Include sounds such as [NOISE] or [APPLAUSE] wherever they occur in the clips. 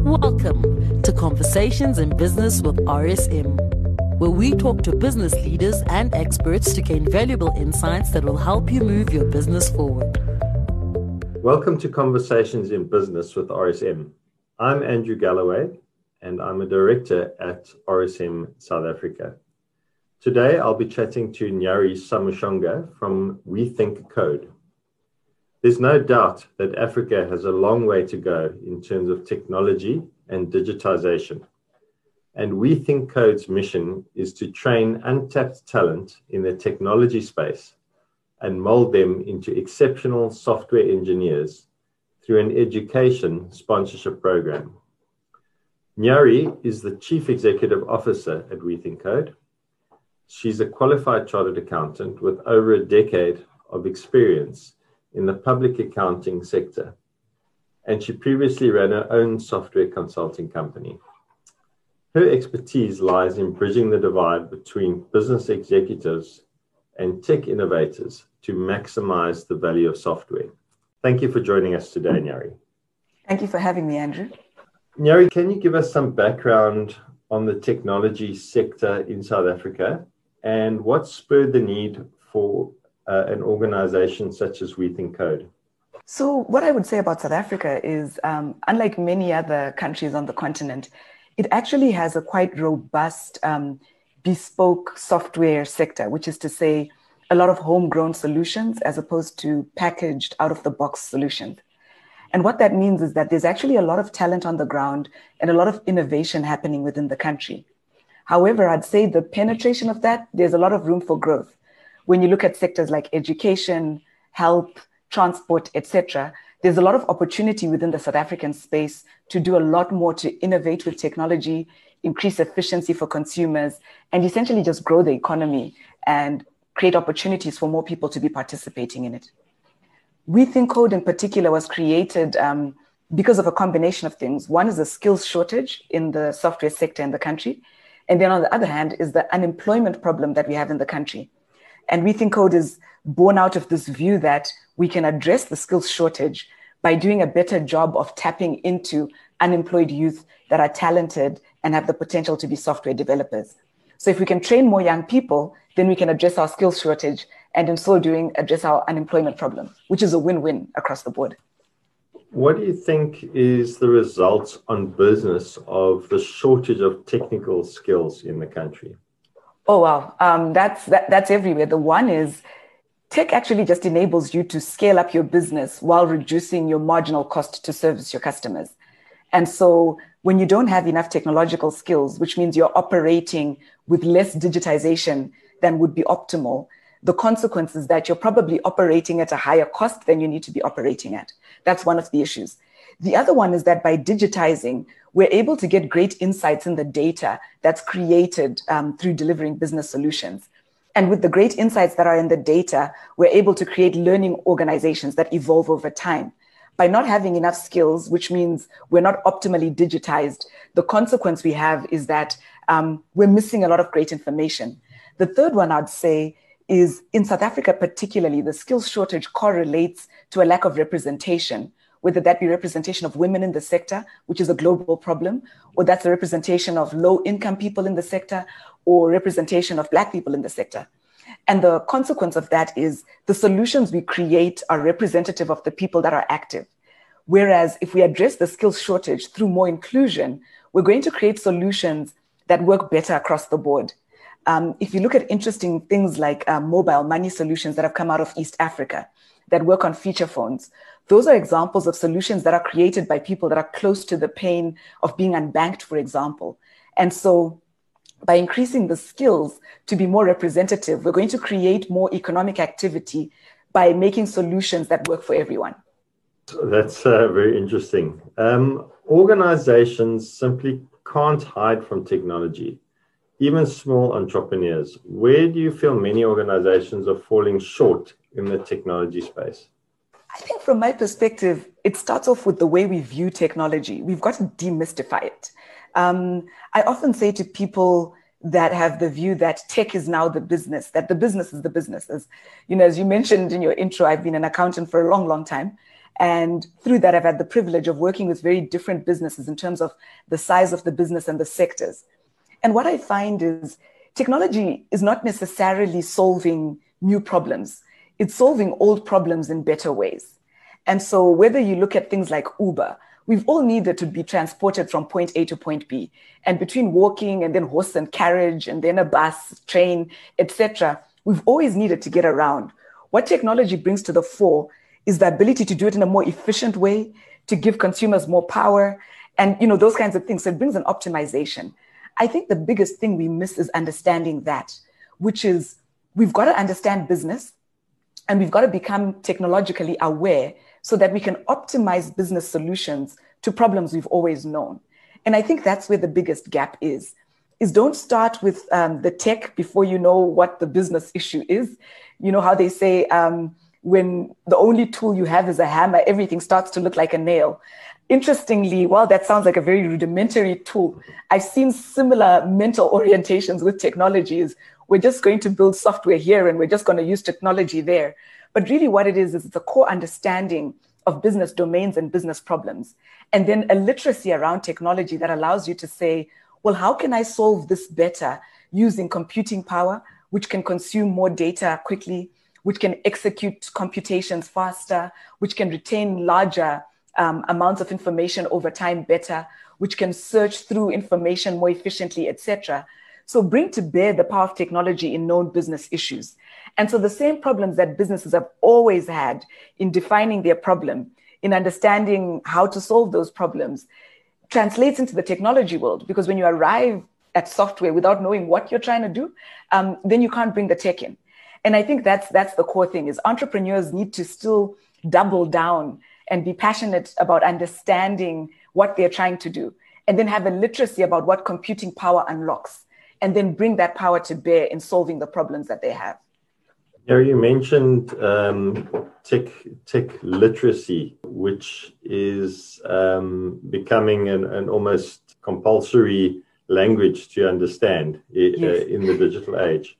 Welcome to Conversations in Business with RSM, where we talk to business leaders and experts to gain valuable insights that will help you move your business forward. Welcome to Conversations in Business with RSM. I'm Andrew Galloway, and I'm a director at RSM South Africa. Today, I'll be chatting to Nyari Samushonga from We Think Code. There's no doubt that Africa has a long way to go in terms of technology and digitization. And We Think Code's mission is to train untapped talent in the technology space and mold them into exceptional software engineers through an education sponsorship program. Nyari is the Chief Executive Officer at We Think Code. She's a qualified chartered accountant with over a decade of experience in the public accounting sector, and she previously ran her own software consulting company. Her expertise lies in bridging the divide between business executives and tech innovators to maximize the value of software. Thank you for joining us today, Nyari. Thank you for having me, Andrew. Nyari, can you give us some background on the technology sector in South Africa and what spurred the need for uh, an organization such as We Think Code? So, what I would say about South Africa is, um, unlike many other countries on the continent, it actually has a quite robust um, bespoke software sector, which is to say, a lot of homegrown solutions as opposed to packaged out of the box solutions. And what that means is that there's actually a lot of talent on the ground and a lot of innovation happening within the country. However, I'd say the penetration of that, there's a lot of room for growth when you look at sectors like education, health, transport, etc., there's a lot of opportunity within the South African space to do a lot more to innovate with technology, increase efficiency for consumers, and essentially just grow the economy and create opportunities for more people to be participating in it. We Think Code in particular was created um, because of a combination of things. One is a skills shortage in the software sector in the country. And then on the other hand is the unemployment problem that we have in the country. And We Think Code is born out of this view that we can address the skills shortage by doing a better job of tapping into unemployed youth that are talented and have the potential to be software developers. So if we can train more young people, then we can address our skills shortage and in so doing address our unemployment problem, which is a win-win across the board. What do you think is the result on business of the shortage of technical skills in the country? Oh wow, um, that's that, that's everywhere. The one is tech actually just enables you to scale up your business while reducing your marginal cost to service your customers. And so when you don't have enough technological skills, which means you're operating with less digitization than would be optimal, the consequence is that you're probably operating at a higher cost than you need to be operating at. That's one of the issues. The other one is that by digitizing, we're able to get great insights in the data that's created um, through delivering business solutions. And with the great insights that are in the data, we're able to create learning organizations that evolve over time. By not having enough skills, which means we're not optimally digitized, the consequence we have is that um, we're missing a lot of great information. The third one I'd say is in South Africa, particularly, the skills shortage correlates to a lack of representation whether that be representation of women in the sector, which is a global problem, or that's a representation of low income people in the sector, or representation of Black people in the sector. And the consequence of that is the solutions we create are representative of the people that are active. Whereas if we address the skills shortage through more inclusion, we're going to create solutions that work better across the board. Um, if you look at interesting things like uh, mobile money solutions that have come out of East Africa that work on feature phones, those are examples of solutions that are created by people that are close to the pain of being unbanked, for example. And so by increasing the skills to be more representative, we're going to create more economic activity by making solutions that work for everyone. That's uh, very interesting. Um, organizations simply can't hide from technology, even small entrepreneurs. Where do you feel many organizations are falling short in the technology space? I think from my perspective, it starts off with the way we view technology. We've got to demystify it. Um, I often say to people that have the view that tech is now the business, that the business is the business. As, you know, as you mentioned in your intro, I've been an accountant for a long, long time. And through that, I've had the privilege of working with very different businesses in terms of the size of the business and the sectors. And what I find is technology is not necessarily solving new problems, it's solving old problems in better ways. And so, whether you look at things like Uber, we've all needed to be transported from point A to point B. And between walking and then horse and carriage and then a bus, train, etc., we've always needed to get around. What technology brings to the fore is the ability to do it in a more efficient way, to give consumers more power, and you know those kinds of things. So it brings an optimization. I think the biggest thing we miss is understanding that, which is we've got to understand business and we've got to become technologically aware so that we can optimize business solutions to problems we've always known. And I think that's where the biggest gap is. Is don't start with um, the tech before you know what the business issue is. You know how they say um, when the only tool you have is a hammer, everything starts to look like a nail. Interestingly, while that sounds like a very rudimentary tool, I've seen similar mental [LAUGHS] orientations with technologies. We're just going to build software here and we're just going to use technology there. But really, what it is, is it's a core understanding of business domains and business problems. And then a literacy around technology that allows you to say, well, how can I solve this better using computing power, which can consume more data quickly, which can execute computations faster, which can retain larger um, amounts of information over time better, which can search through information more efficiently, etc. So bring to bear the power of technology in known business issues. And so the same problems that businesses have always had in defining their problem, in understanding how to solve those problems, translates into the technology world. Because when you arrive at software without knowing what you're trying to do, um, then you can't bring the tech in. And I think that's that's the core thing is entrepreneurs need to still double down and be passionate about understanding what they're trying to do and then have a literacy about what computing power unlocks and then bring that power to bear in solving the problems that they have yeah, you mentioned um, tech tech literacy, which is um, becoming an, an, almost compulsory language to understand uh, yes. uh, in the digital age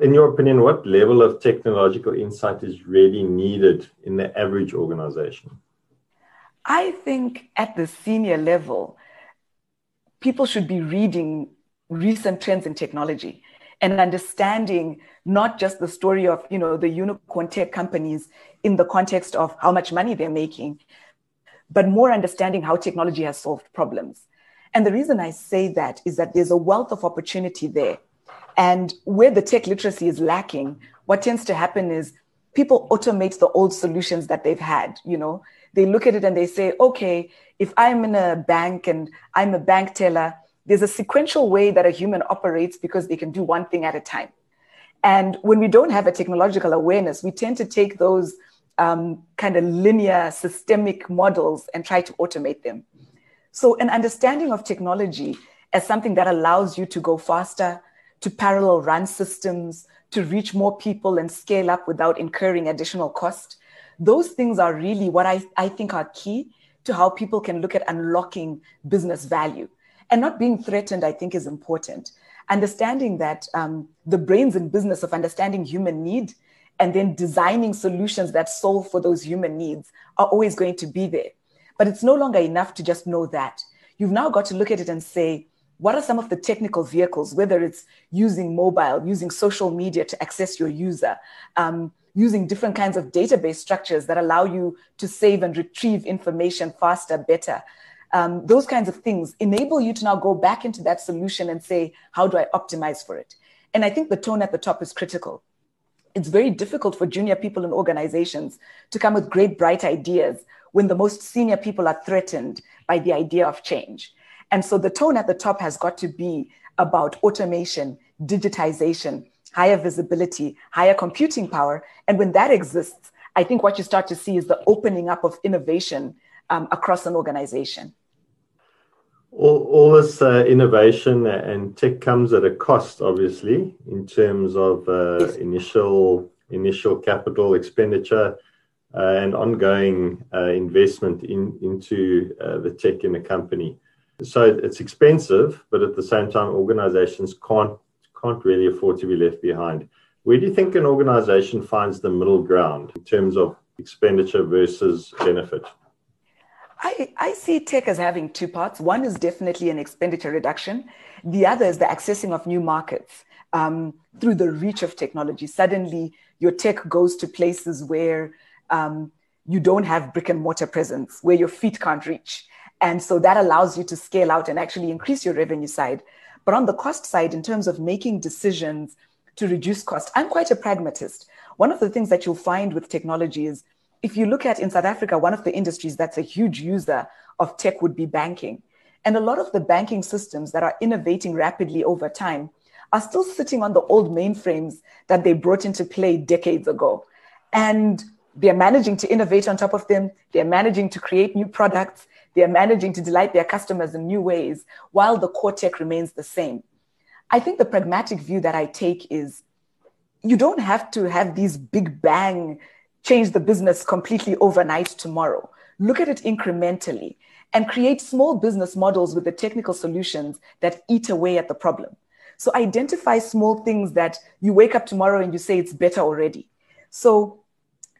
in your opinion, what level of technological insight is really needed in the average organization? I think at the senior level, people should be reading recent trends in technology and understanding not just the story of you know the unicorn tech companies in the context of how much money they're making but more understanding how technology has solved problems and the reason i say that is that there's a wealth of opportunity there and where the tech literacy is lacking, what tends to happen is people automate the old solutions that they've had. You know, they look at it and they say, okay, if I'm in a bank and I'm a bank teller, there's a sequential way that a human operates because they can do one thing at a time. And when we don't have a technological awareness, we tend to take those um, kind of linear systemic models and try to automate them. So, an understanding of technology as something that allows you to go faster, to parallel run systems, to reach more people and scale up without incurring additional cost. Those things are really what I, I think are key to how people can look at unlocking business value. And not being threatened, I think, is important. Understanding that um, the brains in business of understanding human need and then designing solutions that solve for those human needs are always going to be there. But it's no longer enough to just know that. You've now got to look at it and say, what are some of the technical vehicles, whether it's using mobile, using social media to access your user, um, using different kinds of database structures that allow you to save and retrieve information faster, better. Um, those kinds of things enable you to now go back into that solution and say, how do I optimize for it? And I think the tone at the top is critical. It's very difficult for junior people in organizations to come with great, bright ideas when the most senior people are threatened by the idea of change. And so the tone at the top has got to be about automation, digitization, higher visibility, higher computing power. And when that exists, I think what you start to see is the opening up of innovation um, across an organization. All, all this uh, innovation and tech comes at a cost, obviously, in terms of uh, yes. initial initial capital expenditure uh, and ongoing uh, investment in, into uh, the tech in the company. So it's expensive, but at the same time, organizations can't can't really afford to be left behind. Where do you think an organization finds the middle ground in terms of expenditure versus benefit? I, I see tech as having two parts. One is definitely an expenditure reduction. The other is the accessing of new markets um, through the reach of technology. Suddenly, your tech goes to places where um, you don't have brick and mortar presence, where your feet can't reach. And so that allows you to scale out and actually increase your revenue side. But on the cost side, in terms of making decisions to reduce cost, I'm quite a pragmatist. One of the things that you'll find with technology is if you look at in South Africa, one of the industries that's a huge user of tech would be banking. And a lot of the banking systems that are innovating rapidly over time are still sitting on the old mainframes that they brought into play decades ago. And they're managing to innovate on top of them, they're managing to create new products, they're managing to delight their customers in new ways while the core tech remains the same. I think the pragmatic view that I take is you don't have to have these big bang change the business completely overnight tomorrow. Look at it incrementally and create small business models with the technical solutions that eat away at the problem. So identify small things that you wake up tomorrow and you say it's better already. So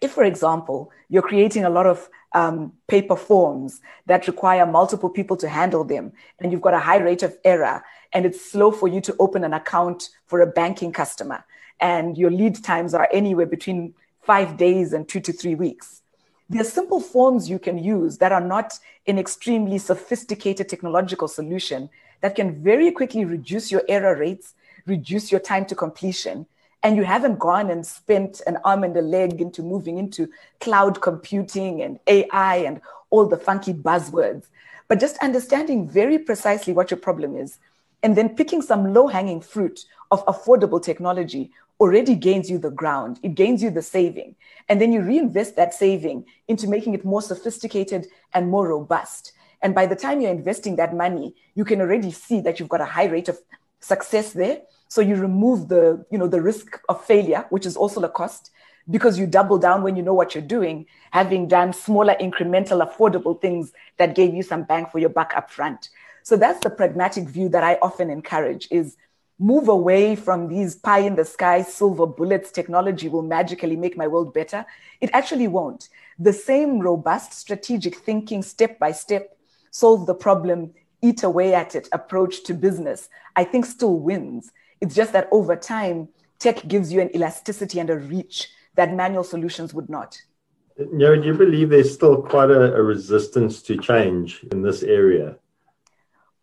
if, for example, you're creating a lot of um, paper forms that require multiple people to handle them, and you've got a high rate of error, and it's slow for you to open an account for a banking customer, and your lead times are anywhere between five days and two to three weeks. There are simple forms you can use that are not an extremely sophisticated technological solution that can very quickly reduce your error rates, reduce your time to completion, and you haven't gone and spent an arm and a leg into moving into cloud computing and AI and all the funky buzzwords, but just understanding very precisely what your problem is, and then picking some low hanging fruit of affordable technology already gains you the ground, it gains you the saving. And then you reinvest that saving into making it more sophisticated and more robust. And by the time you're investing that money, you can already see that you've got a high rate of success there. So you remove the, you know, the risk of failure, which is also a cost, because you double down when you know what you're doing, having done smaller, incremental, affordable things that gave you some bang for your buck up front. So that's the pragmatic view that I often encourage is move away from these pie in the sky silver bullets technology will magically make my world better. It actually won't. The same robust strategic thinking step by step solve the problem eat away at it approach to business i think still wins it's just that over time tech gives you an elasticity and a reach that manual solutions would not Nyari, do you believe there's still quite a, a resistance to change in this area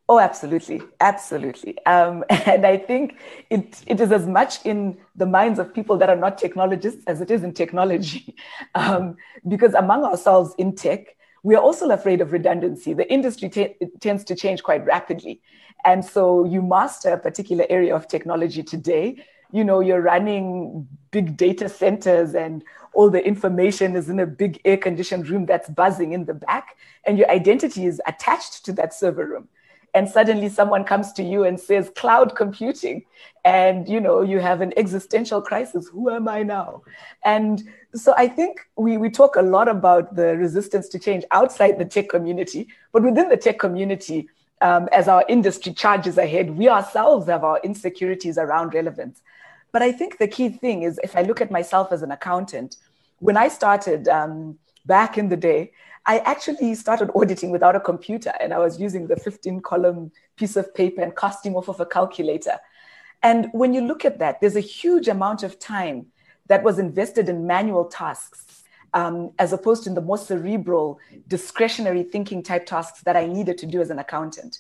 Oh, absolutely, absolutely. Um, [LAUGHS] and I think it, it is as much in the minds of people that are not technologists as it is in technology. [LAUGHS] Um, because among ourselves in tech, we are also afraid of redundancy. The industry t- tends to change quite rapidly. And so you master a particular area of technology today. You know, you're running big data centers and all the information is in a big air conditioned room that's buzzing in the back, and your identity is attached to that server room and suddenly someone comes to you and says cloud computing and you know you have an existential crisis who am i now? And so i think we, we talk a lot about the resistance to change outside the tech community but within the tech community um, as our industry charges ahead we ourselves have our insecurities around relevance. But i think the key thing is if i look at myself as an accountant when i started um, back in the day I actually started auditing without a computer and I was using the 15 column piece of paper and casting off of a calculator. And when you look at that, there's a huge amount of time that was invested in manual tasks um, as opposed to the more cerebral, discretionary thinking type tasks that I needed to do as an accountant.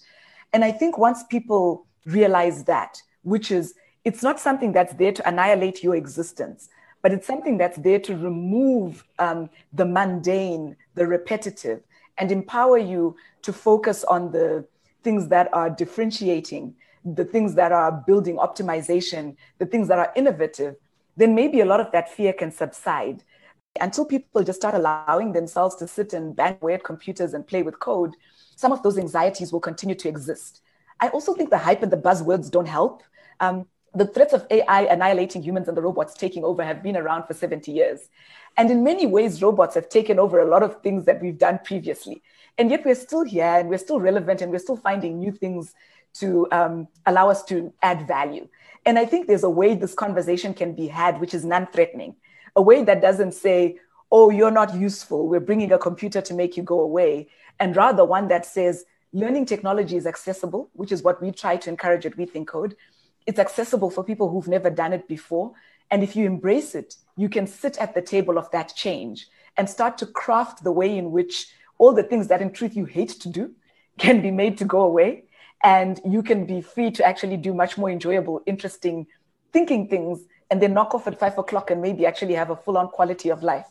And I think once people realize that, which is it's not something that's there to annihilate your existence, but it's something that's there to remove um, the mundane, the repetitive, and empower you to focus on the things that are differentiating, the things that are building optimization, the things that are innovative, then maybe a lot of that fear can subside. Until people just start allowing themselves to sit and bang away at computers and play with code, some of those anxieties will continue to exist. I also think the hype and the buzzwords don't help. Um, the threats of AI annihilating humans and the robots taking over have been around for 70 years. And in many ways, robots have taken over a lot of things that we've done previously. And yet we're still here and we're still relevant and we're still finding new things to um, allow us to add value. And I think there's a way this conversation can be had, which is non threatening, a way that doesn't say, oh, you're not useful. We're bringing a computer to make you go away. And rather one that says, learning technology is accessible, which is what we try to encourage at We Think Code. It's accessible for people who've never done it before. And if you embrace it, you can sit at the table of that change and start to craft the way in which all the things that in truth you hate to do [LAUGHS] can be made to go away. And you can be free to actually do much more enjoyable, interesting thinking things and then knock off at five o'clock and maybe actually have a full on quality of life.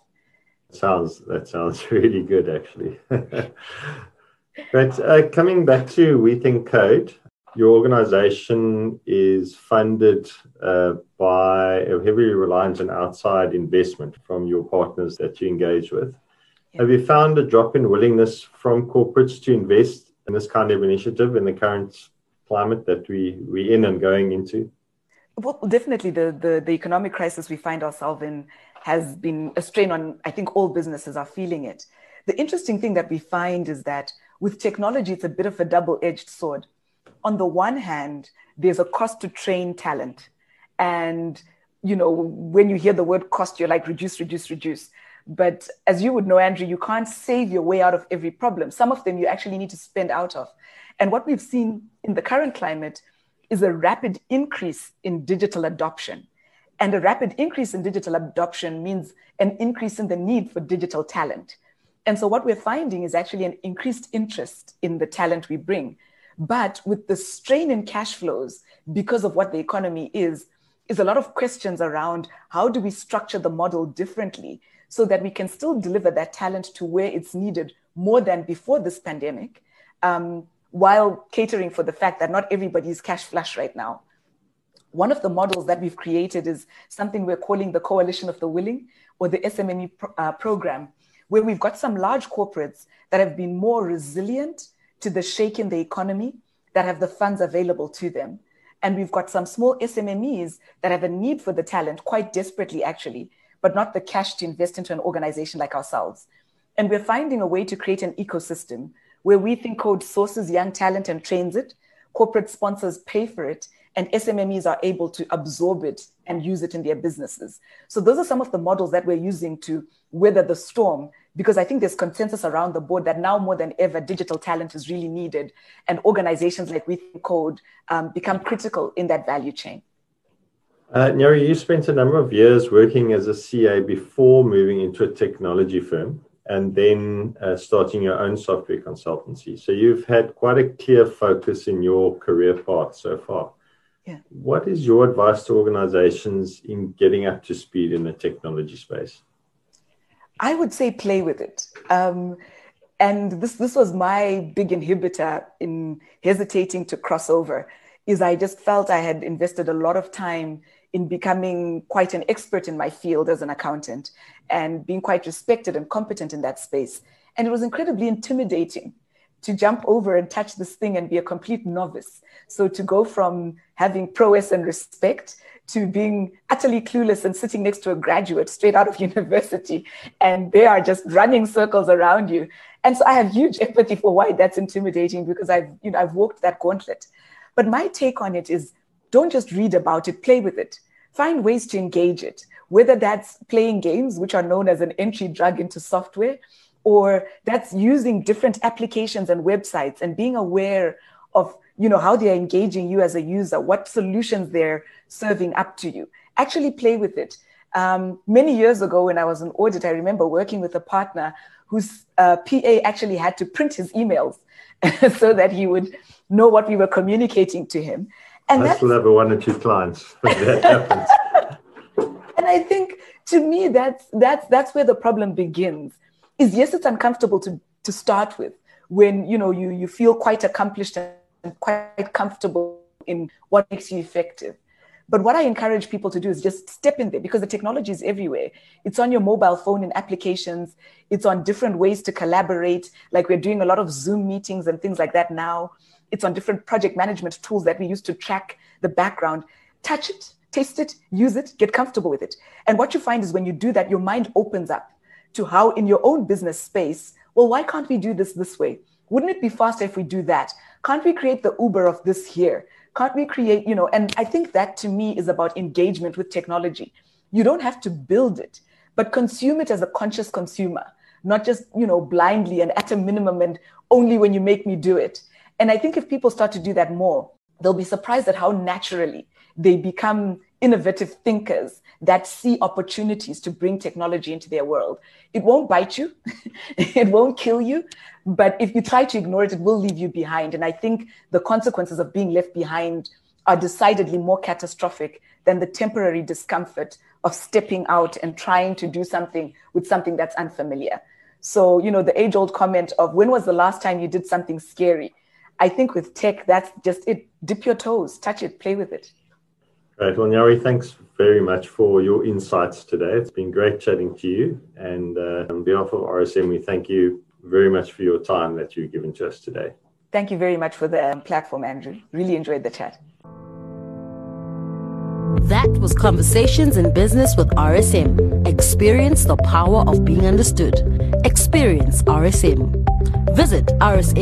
Sounds that sounds [LAUGHS] really good, actually. [LAUGHS] but uh, coming back to We Think Code, your organization is funded uh, by a heavily reliant on outside investment from your partners that you engage with. Yeah. Have you found a drop in willingness from corporates to invest in this kind of initiative in the current climate that we, we're in and going into? Well, definitely the, the, the economic crisis we find ourselves in has been a strain on, I think all businesses are feeling it. The interesting thing that we find is that with technology, it's a bit of a double edged sword. On the one hand, there's a cost to train talent. And, you know, when you hear the word cost, you're like, reduce, reduce, reduce. But as you would know, Andrew, you can't save your way out of every problem. Some of them you actually need to spend out of. And what we've seen in the current climate is a rapid increase in digital adoption. And a rapid increase in digital adoption means an increase in the need for digital talent. And so, what we're finding is actually an increased interest in the talent we bring. But with the strain in cash flows because of what the economy is, is a lot of questions around how do we structure the model differently so that we can still deliver that talent to where it's needed more than before this pandemic, um, while catering for the fact that not everybody is cash flush right now. One of the models that we've created is something we're calling the Coalition of the Willing or the SMME pro- uh, program, where we've got some large corporates that have been more resilient to the shake in the economy that have the funds available to them. And we've got some small SMMEs that have a need for the talent quite desperately, actually, but not the cash to invest into an organization like ourselves. And we're finding a way to create an ecosystem where we think code sources young talent and trains it, corporate sponsors pay for it, and SMMEs are able to absorb it and use it in their businesses. So those are some of the models that we're using to weather the storm because I think there's consensus around the board that now more than ever, digital talent is really needed, and organizations like We Think Code um, become critical in that value chain. Uh, Nyari, you spent a number of years working as a CA before moving into a technology firm and then uh, starting your own software consultancy. So you've had quite a clear focus in your career path so far. Yeah. What is your advice to organizations in getting up to speed in the technology space? I would say play with it. Um, and this, this was my big inhibitor in hesitating to cross over is I just felt I had invested a lot of time in becoming quite an expert in my field as an accountant and being quite respected and competent in that space. And it was incredibly intimidating to jump over and touch this thing and be a complete novice. So to go from having prowess and respect to being utterly clueless and sitting next to a graduate straight out of [LAUGHS] university and they are just running circles around you. And so I have huge [LAUGHS] empathy for why that's intimidating because I've, you know, I've walked that gauntlet. But my take on it is don't just read about it, play with it. Find ways to engage it, whether that's playing games, which are known as an entry drug into software, or that's using different applications and websites and being aware of you know how they're engaging you as a user what solutions they're serving up to you. Actually play with it. Um, many years ago when i was in audit i remember working with a partner whose uh, pa actually had to print his emails [LAUGHS] so that he would know what we were communicating to him. And i still have one or two clients. [LAUGHS] That happens. [LAUGHS] And i think to me that's that's that's where the problem begins is yes, it's uncomfortable to, to start with when you know you, you feel quite accomplished and quite comfortable in what makes you effective. But what I encourage people to do is just step in there because the technology is everywhere. It's on your mobile phone in applications. It's on different ways to collaborate. Like we're doing a lot of Zoom meetings and things like that now. It's on different project management tools that we use to track the background. Touch it, taste it, use it, get comfortable with it. And what you find is when you do that, your mind opens up to how in your own business space, well, why can't we do this this way? Wouldn't it be faster if we do that? Can't we create the Uber of this here? Can't we create, you know, and I think that to me is about engagement with technology. You don't have to build it, but consume it as a conscious consumer, not just, you know, blindly and at a minimum and only when you make me do it. And I think if people start to do that more, they'll be surprised at how naturally they become innovative thinkers that see opportunities to bring technology into their world. It won't bite you, [LAUGHS] it won't kill you, but if you try to ignore it, it will leave you behind. And I think the consequences of being left behind are decidedly more catastrophic than the temporary discomfort of stepping out and trying to do something with something that's unfamiliar. So, you know, the age old comment of when was the last time you did something scary? I think with tech, that's just it. Dip your toes, touch it, play with it. Great. Well, Nyari, thanks very much for your insights today. It's been great chatting to you. And uh, on behalf of RSM, we thank you very much for your time that you've given to us today. Thank you very much for the um, platform, Andrew. Really enjoyed the chat. That was Conversations in Business with RSM. Experience the power of being understood. Experience RSM. Visit rsmza.co.za